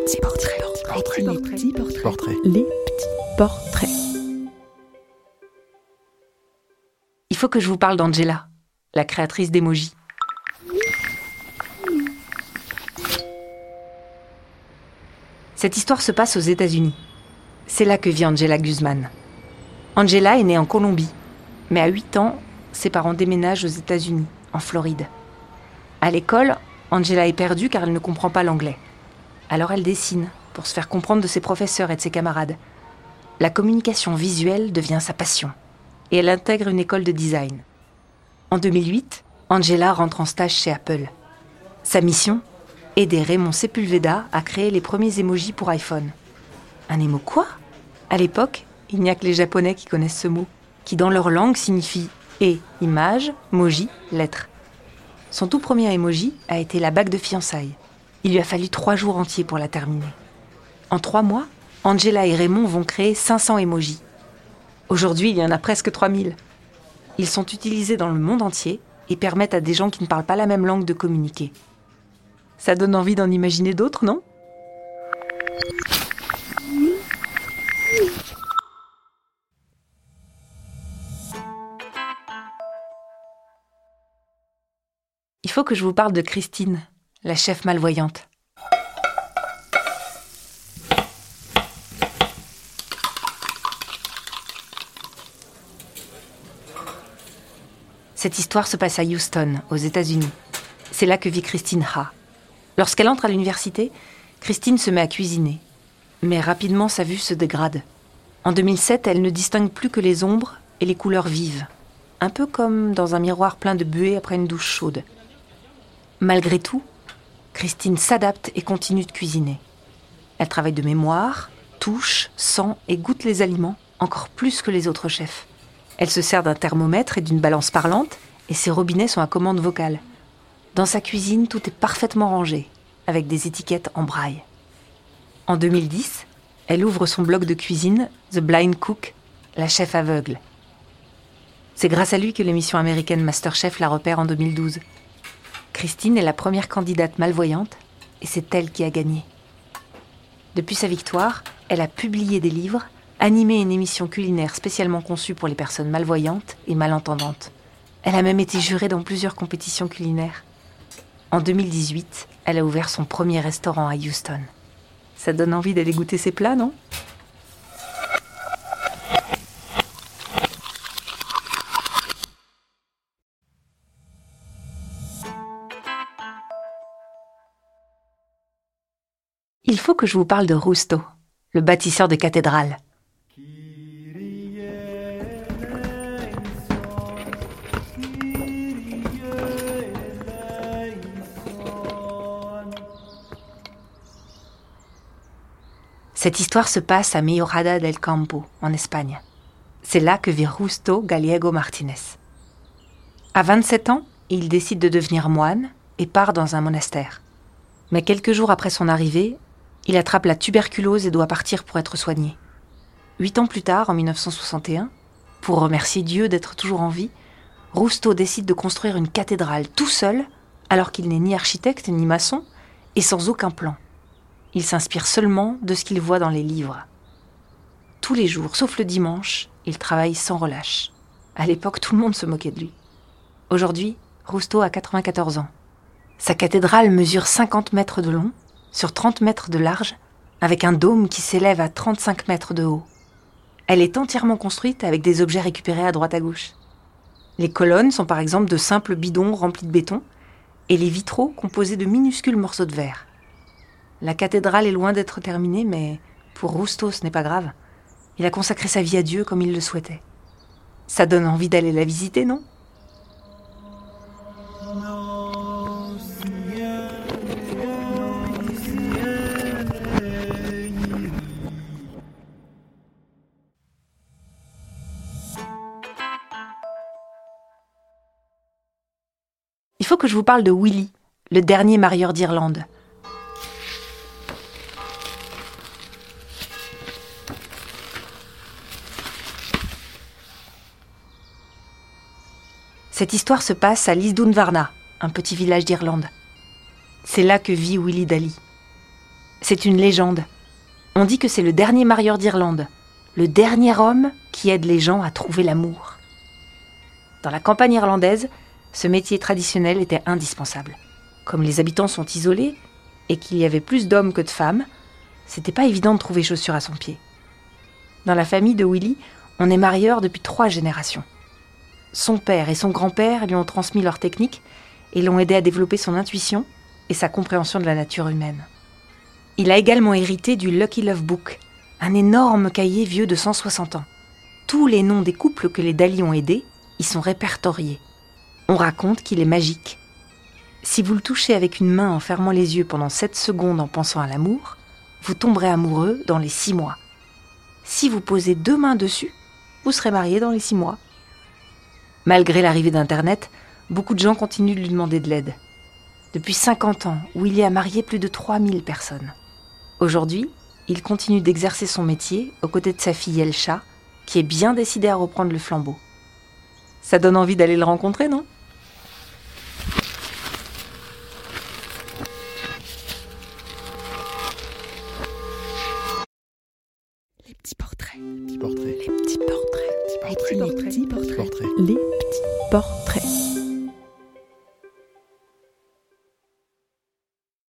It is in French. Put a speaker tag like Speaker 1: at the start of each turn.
Speaker 1: petits portraits. Les petits portraits.
Speaker 2: Les petits portraits.
Speaker 3: Il faut que je vous parle d'Angela, la créatrice d'Emoji. Cette histoire se passe aux États-Unis. C'est là que vit Angela Guzman. Angela est née en Colombie, mais à 8 ans, ses parents déménagent aux États-Unis, en Floride. À l'école, Angela est perdue car elle ne comprend pas l'anglais. Alors elle dessine pour se faire comprendre de ses professeurs et de ses camarades. La communication visuelle devient sa passion et elle intègre une école de design. En 2008, Angela rentre en stage chez Apple. Sa mission? Aider Raymond Sepulveda à créer les premiers emojis pour iPhone. Un émo quoi? À l'époque, il n'y a que les Japonais qui connaissent ce mot, qui dans leur langue signifie et image, moji, lettre. Son tout premier emoji a été la bague de fiançailles. Il lui a fallu trois jours entiers pour la terminer. En trois mois, Angela et Raymond vont créer 500 emojis. Aujourd'hui, il y en a presque 3000. Ils sont utilisés dans le monde entier et permettent à des gens qui ne parlent pas la même langue de communiquer. Ça donne envie d'en imaginer d'autres, non? Il faut que je vous parle de Christine, la chef malvoyante. Cette histoire se passe à Houston, aux États-Unis. C'est là que vit Christine Ha. Lorsqu'elle entre à l'université, Christine se met à cuisiner. Mais rapidement, sa vue se dégrade. En 2007, elle ne distingue plus que les ombres et les couleurs vives. Un peu comme dans un miroir plein de buée après une douche chaude. Malgré tout, Christine s'adapte et continue de cuisiner. Elle travaille de mémoire, touche, sent et goûte les aliments encore plus que les autres chefs. Elle se sert d'un thermomètre et d'une balance parlante et ses robinets sont à commande vocale. Dans sa cuisine, tout est parfaitement rangé, avec des étiquettes en braille. En 2010, elle ouvre son blog de cuisine, The Blind Cook, la chef aveugle. C'est grâce à lui que l'émission américaine Masterchef la repère en 2012. Christine est la première candidate malvoyante et c'est elle qui a gagné. Depuis sa victoire, elle a publié des livres, animé une émission culinaire spécialement conçue pour les personnes malvoyantes et malentendantes. Elle a même été jurée dans plusieurs compétitions culinaires. En 2018, elle a ouvert son premier restaurant à Houston. Ça donne envie d'aller goûter ses plats, non? Il faut que je vous parle de Rousteau, le bâtisseur de cathédrales. Cette histoire se passe à Majorada del Campo, en Espagne. C'est là que vit Justo Gallego Martinez. À 27 ans, il décide de devenir moine et part dans un monastère. Mais quelques jours après son arrivée, il attrape la tuberculose et doit partir pour être soigné. Huit ans plus tard, en 1961, pour remercier Dieu d'être toujours en vie, Rousteau décide de construire une cathédrale tout seul, alors qu'il n'est ni architecte ni maçon, et sans aucun plan. Il s'inspire seulement de ce qu'il voit dans les livres. Tous les jours, sauf le dimanche, il travaille sans relâche. À l'époque, tout le monde se moquait de lui. Aujourd'hui, Rousteau a 94 ans. Sa cathédrale mesure 50 mètres de long, sur 30 mètres de large, avec un dôme qui s'élève à 35 mètres de haut. Elle est entièrement construite avec des objets récupérés à droite à gauche. Les colonnes sont par exemple de simples bidons remplis de béton, et les vitraux composés de minuscules morceaux de verre. La cathédrale est loin d'être terminée, mais pour Rousteau, ce n'est pas grave. Il a consacré sa vie à Dieu comme il le souhaitait. Ça donne envie d'aller la visiter, non? Il faut que je vous parle de Willy, le dernier marieur d'Irlande. Cette histoire se passe à Lisdoonvarna, un petit village d'Irlande. C'est là que vit Willy Daly. C'est une légende. On dit que c'est le dernier marieur d'Irlande, le dernier homme qui aide les gens à trouver l'amour. Dans la campagne irlandaise, ce métier traditionnel était indispensable. Comme les habitants sont isolés et qu'il y avait plus d'hommes que de femmes, c'était pas évident de trouver chaussures à son pied. Dans la famille de Willy, on est marieur depuis trois générations. Son père et son grand-père lui ont transmis leur technique et l'ont aidé à développer son intuition et sa compréhension de la nature humaine. Il a également hérité du Lucky Love Book, un énorme cahier vieux de 160 ans. Tous les noms des couples que les Dali ont aidés y sont répertoriés. On raconte qu'il est magique. Si vous le touchez avec une main en fermant les yeux pendant 7 secondes en pensant à l'amour, vous tomberez amoureux dans les 6 mois. Si vous posez deux mains dessus, vous serez marié dans les 6 mois. Malgré l'arrivée d'Internet, beaucoup de gens continuent de lui demander de l'aide. Depuis 50 ans, Willy a marié plus de 3000 personnes. Aujourd'hui, il continue d'exercer son métier aux côtés de sa fille Elcha, qui est bien décidée à reprendre le flambeau. Ça donne envie d'aller le rencontrer, non?
Speaker 1: Les petits portraits.
Speaker 2: Petit portrait.
Speaker 1: Les petits portraits.
Speaker 2: Les petits portraits.
Speaker 1: Les petits portraits.
Speaker 2: Les petits portraits.